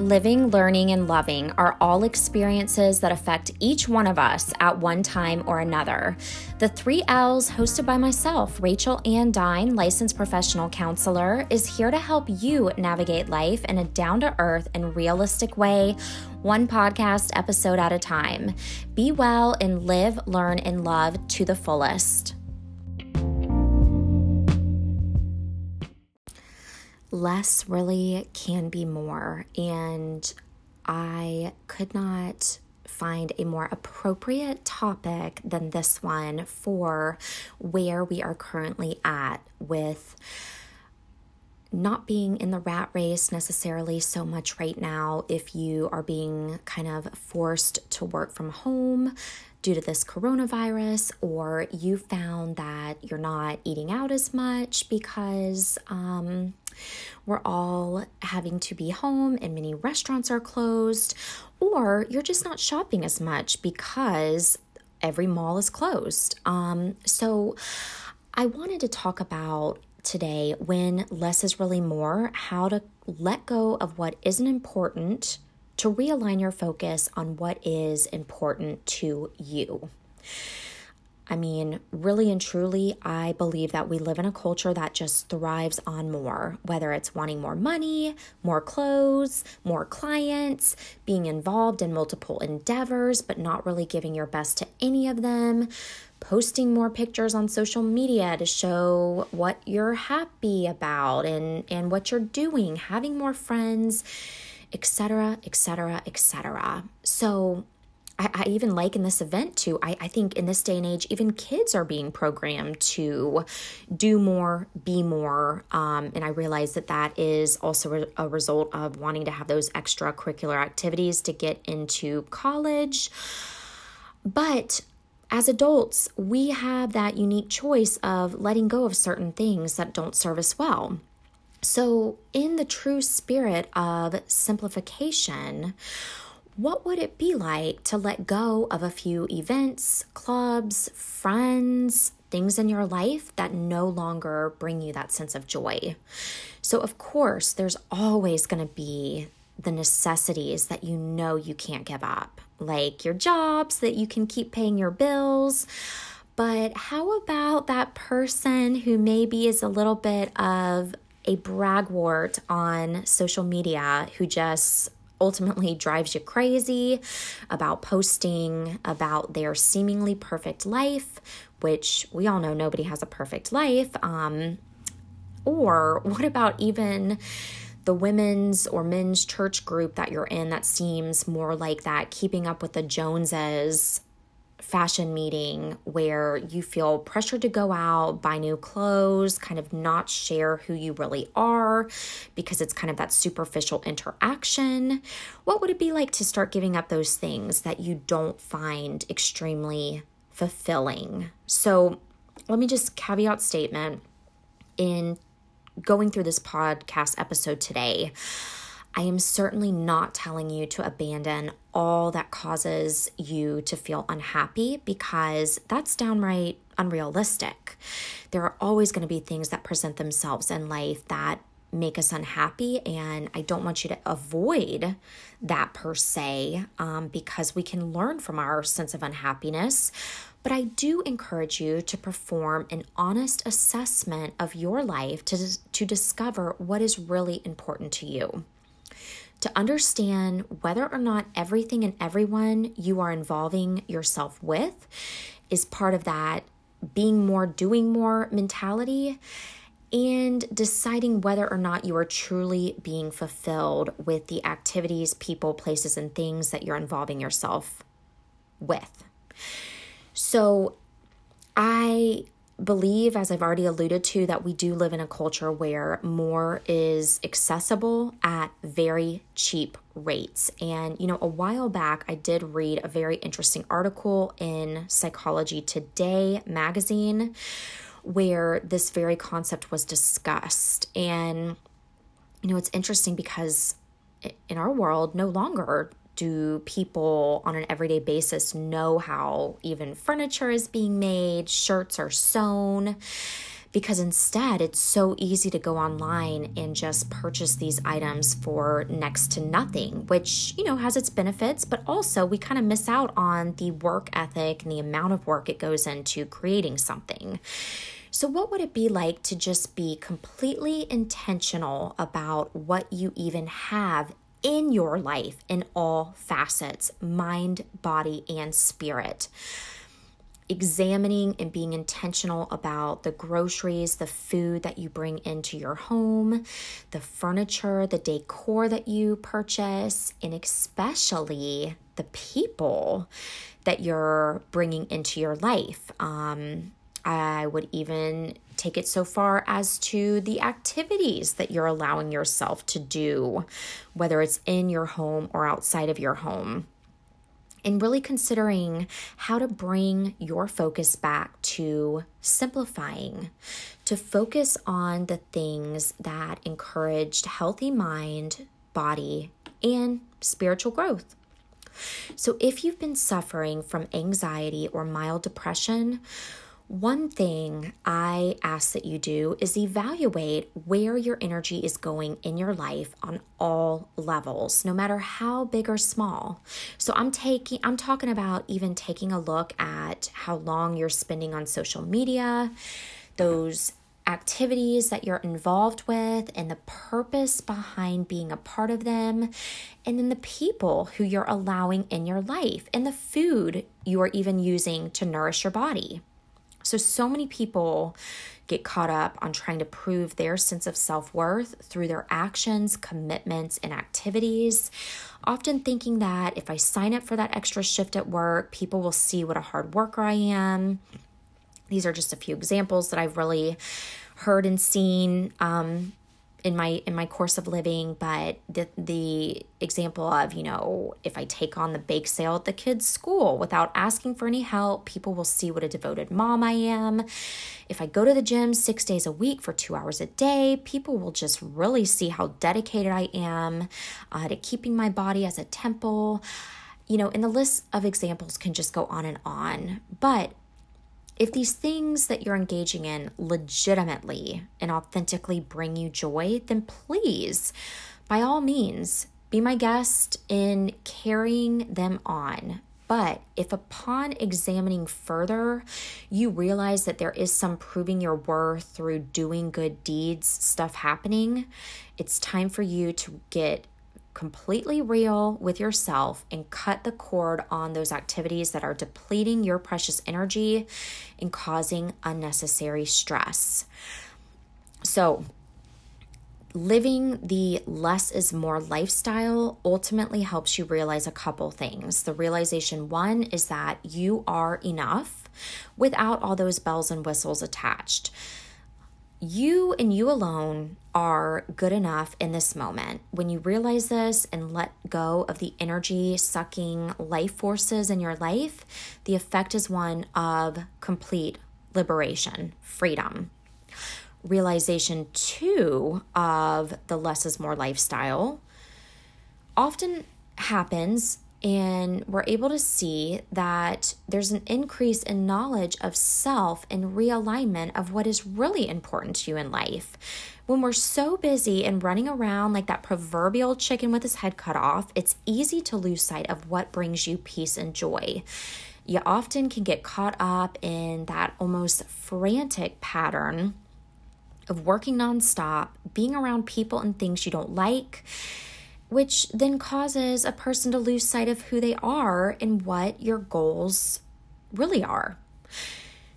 Living, learning, and loving are all experiences that affect each one of us at one time or another. The three L's, hosted by myself, Rachel Ann Dine, licensed professional counselor, is here to help you navigate life in a down to earth and realistic way, one podcast episode at a time. Be well and live, learn, and love to the fullest. Less really can be more. And I could not find a more appropriate topic than this one for where we are currently at with not being in the rat race necessarily so much right now if you are being kind of forced to work from home due to this coronavirus, or you found that you're not eating out as much because um, we're all having to be home and many restaurants are closed, or you're just not shopping as much because every mall is closed. Um, so, I wanted to talk about today when less is really more, how to let go of what isn't important to realign your focus on what is important to you. I mean, really and truly, I believe that we live in a culture that just thrives on more, whether it's wanting more money, more clothes, more clients, being involved in multiple endeavors, but not really giving your best to any of them, posting more pictures on social media to show what you're happy about and, and what you're doing, having more friends etc., etc., etc. So I, I, even like in this event too, I, I think in this day and age, even kids are being programmed to do more, be more. Um, and I realize that that is also a result of wanting to have those extracurricular activities to get into college. But as adults, we have that unique choice of letting go of certain things that don't serve us well. So, in the true spirit of simplification, what would it be like to let go of a few events, clubs, friends, things in your life that no longer bring you that sense of joy? So, of course, there's always going to be the necessities that you know you can't give up, like your jobs that you can keep paying your bills. But how about that person who maybe is a little bit of a bragwort on social media who just ultimately drives you crazy about posting about their seemingly perfect life, which we all know nobody has a perfect life. Um, or what about even the women's or men's church group that you're in that seems more like that keeping up with the Joneses fashion meeting where you feel pressured to go out, buy new clothes, kind of not share who you really are because it's kind of that superficial interaction. What would it be like to start giving up those things that you don't find extremely fulfilling? So, let me just caveat statement in going through this podcast episode today. I am certainly not telling you to abandon all that causes you to feel unhappy because that's downright unrealistic. There are always going to be things that present themselves in life that make us unhappy, and I don't want you to avoid that per se um, because we can learn from our sense of unhappiness. But I do encourage you to perform an honest assessment of your life to, to discover what is really important to you to understand whether or not everything and everyone you are involving yourself with is part of that being more, doing more mentality, and deciding whether or not you are truly being fulfilled with the activities, people, places, and things that you're involving yourself with. So, I believe, as I've already alluded to, that we do live in a culture where more is accessible at very cheap rates. And, you know, a while back, I did read a very interesting article in Psychology Today magazine where this very concept was discussed. And, you know, it's interesting because in our world, no longer do people on an everyday basis know how even furniture is being made, shirts are sewn? because instead it's so easy to go online and just purchase these items for next to nothing, which, you know, has its benefits, but also we kind of miss out on the work ethic and the amount of work it goes into creating something. So, what would it be like to just be completely intentional about what you even have in your life in all facets mind, body, and spirit? examining and being intentional about the groceries, the food that you bring into your home, the furniture, the decor that you purchase, and especially the people that you're bringing into your life. Um, I would even take it so far as to the activities that you're allowing yourself to do, whether it's in your home or outside of your home. And really considering how to bring your focus back to simplifying, to focus on the things that encouraged healthy mind, body, and spiritual growth. So, if you've been suffering from anxiety or mild depression, one thing I ask that you do is evaluate where your energy is going in your life on all levels, no matter how big or small. So I'm taking I'm talking about even taking a look at how long you're spending on social media, those activities that you're involved with and the purpose behind being a part of them, and then the people who you're allowing in your life and the food you are even using to nourish your body. So, so many people get caught up on trying to prove their sense of self worth through their actions, commitments, and activities, often thinking that if I sign up for that extra shift at work, people will see what a hard worker I am. These are just a few examples that I've really heard and seen um, in my in my course of living but the the example of you know if i take on the bake sale at the kids school without asking for any help people will see what a devoted mom i am. If i go to the gym 6 days a week for 2 hours a day people will just really see how dedicated i am uh, to keeping my body as a temple. You know and the list of examples can just go on and on. But if these things that you're engaging in legitimately and authentically bring you joy, then please, by all means, be my guest in carrying them on. But if upon examining further, you realize that there is some proving your worth through doing good deeds stuff happening, it's time for you to get completely real with yourself and cut the cord on those activities that are depleting your precious energy and causing unnecessary stress. So, living the less is more lifestyle ultimately helps you realize a couple things. The realization one is that you are enough without all those bells and whistles attached you and you alone are good enough in this moment. When you realize this and let go of the energy sucking life forces in your life, the effect is one of complete liberation, freedom. Realization two of the less is more lifestyle often happens and we're able to see that there's an increase in knowledge of self and realignment of what is really important to you in life. When we're so busy and running around like that proverbial chicken with his head cut off, it's easy to lose sight of what brings you peace and joy. You often can get caught up in that almost frantic pattern of working nonstop, being around people and things you don't like which then causes a person to lose sight of who they are and what your goals really are.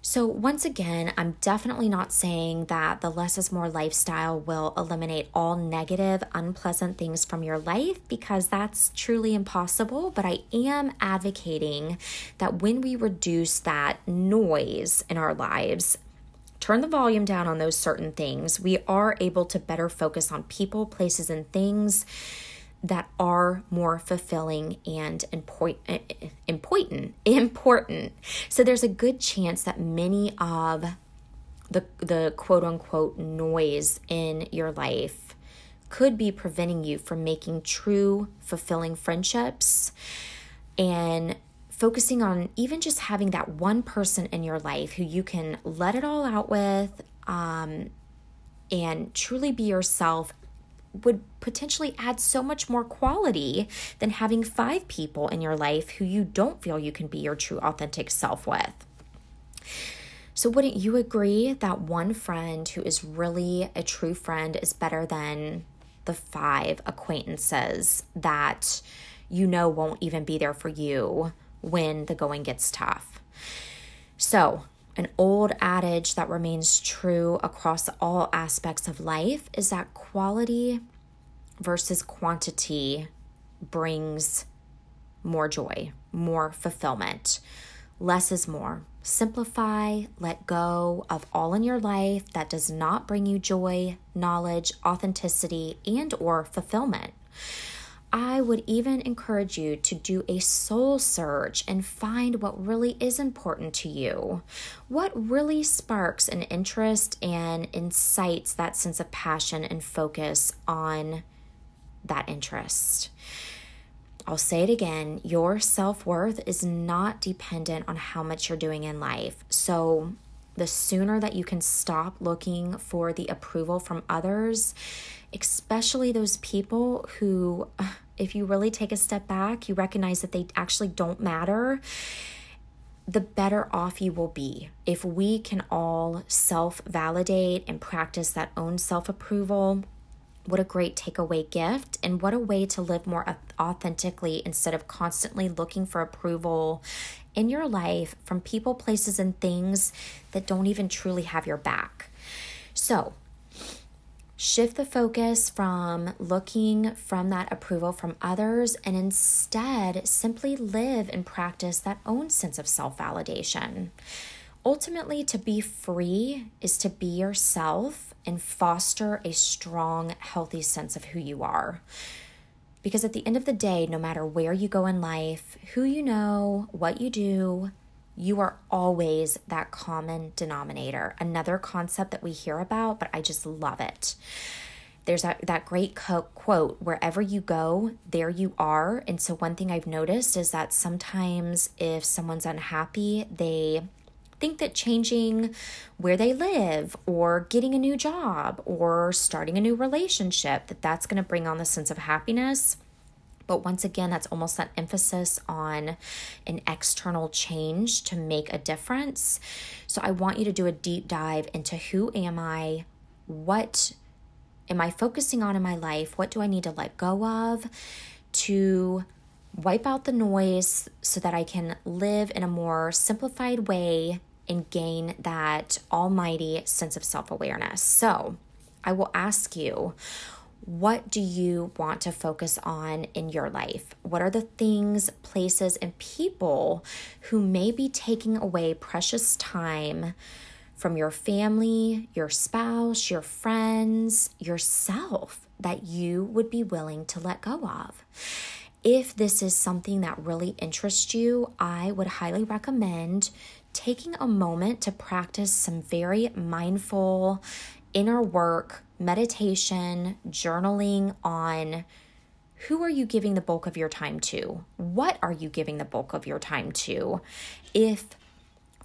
So, once again, I'm definitely not saying that the less is more lifestyle will eliminate all negative, unpleasant things from your life because that's truly impossible. But I am advocating that when we reduce that noise in our lives, turn the volume down on those certain things, we are able to better focus on people, places, and things that are more fulfilling and important important important. So there's a good chance that many of the the quote unquote noise in your life could be preventing you from making true fulfilling friendships and focusing on even just having that one person in your life who you can let it all out with um, and truly be yourself would potentially add so much more quality than having five people in your life who you don't feel you can be your true authentic self with. So, wouldn't you agree that one friend who is really a true friend is better than the five acquaintances that you know won't even be there for you when the going gets tough? So, an old adage that remains true across all aspects of life is that quality versus quantity brings more joy, more fulfillment. Less is more. Simplify, let go of all in your life that does not bring you joy, knowledge, authenticity, and or fulfillment. I would even encourage you to do a soul search and find what really is important to you. What really sparks an interest and incites that sense of passion and focus on that interest. I'll say it again your self worth is not dependent on how much you're doing in life. So, the sooner that you can stop looking for the approval from others, especially those people who if you really take a step back, you recognize that they actually don't matter, the better off you will be. If we can all self validate and practice that own self approval, what a great takeaway gift, and what a way to live more authentically instead of constantly looking for approval in your life from people, places, and things that don't even truly have your back. So, Shift the focus from looking from that approval from others and instead simply live and practice that own sense of self validation. Ultimately, to be free is to be yourself and foster a strong, healthy sense of who you are. Because at the end of the day, no matter where you go in life, who you know, what you do, you are always that common denominator. Another concept that we hear about, but I just love it. There's that, that great co- quote wherever you go, there you are. And so, one thing I've noticed is that sometimes if someone's unhappy, they think that changing where they live or getting a new job or starting a new relationship that that's going to bring on the sense of happiness but once again, that's almost that emphasis on an external change to make a difference. So I want you to do a deep dive into who am I? What am I focusing on in my life? What do I need to let go of to wipe out the noise so that I can live in a more simplified way and gain that almighty sense of self awareness? So I will ask you what do you want to focus on in your life? What are the things, places, and people who may be taking away precious time from your family, your spouse, your friends, yourself that you would be willing to let go of? If this is something that really interests you, I would highly recommend taking a moment to practice some very mindful inner work meditation, journaling on who are you giving the bulk of your time to? What are you giving the bulk of your time to? If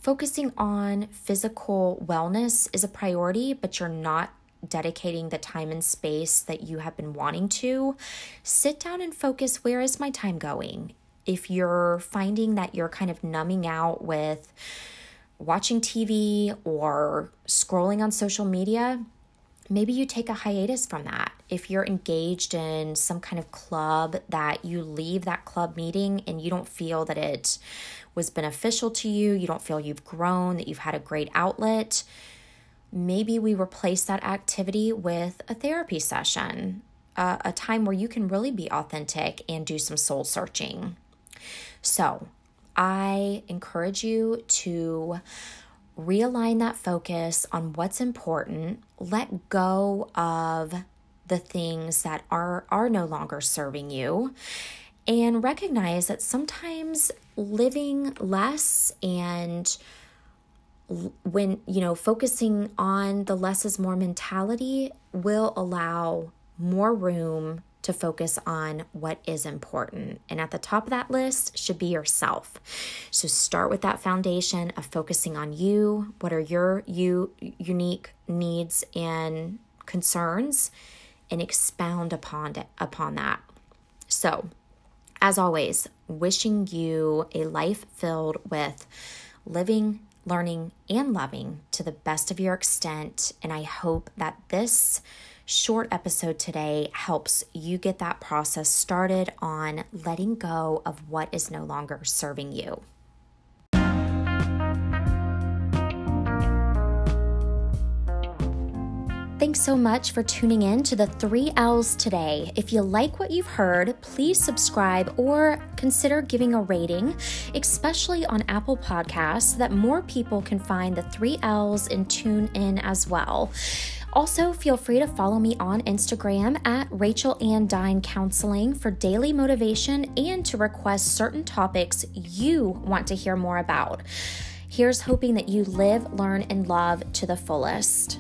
focusing on physical wellness is a priority, but you're not dedicating the time and space that you have been wanting to, sit down and focus where is my time going? If you're finding that you're kind of numbing out with watching TV or scrolling on social media, maybe you take a hiatus from that. If you're engaged in some kind of club that you leave that club meeting and you don't feel that it was beneficial to you, you don't feel you've grown, that you've had a great outlet, maybe we replace that activity with a therapy session, uh, a time where you can really be authentic and do some soul searching. So, I encourage you to realign that focus on what's important, let go of the things that are are no longer serving you and recognize that sometimes living less and when you know focusing on the less is more mentality will allow more room to focus on what is important. And at the top of that list should be yourself. So start with that foundation of focusing on you. What are your you unique needs and concerns and expound upon it upon that. So, as always, wishing you a life filled with living, learning, and loving to the best of your extent. And I hope that this short episode today helps you get that process started on letting go of what is no longer serving you. Thanks so much for tuning in to the three L's today. If you like what you've heard, please subscribe or consider giving a rating, especially on Apple Podcasts, so that more people can find the three L's and tune in as well. Also, feel free to follow me on Instagram at Rachel Ann Dine Counseling for daily motivation and to request certain topics you want to hear more about. Here's hoping that you live, learn, and love to the fullest.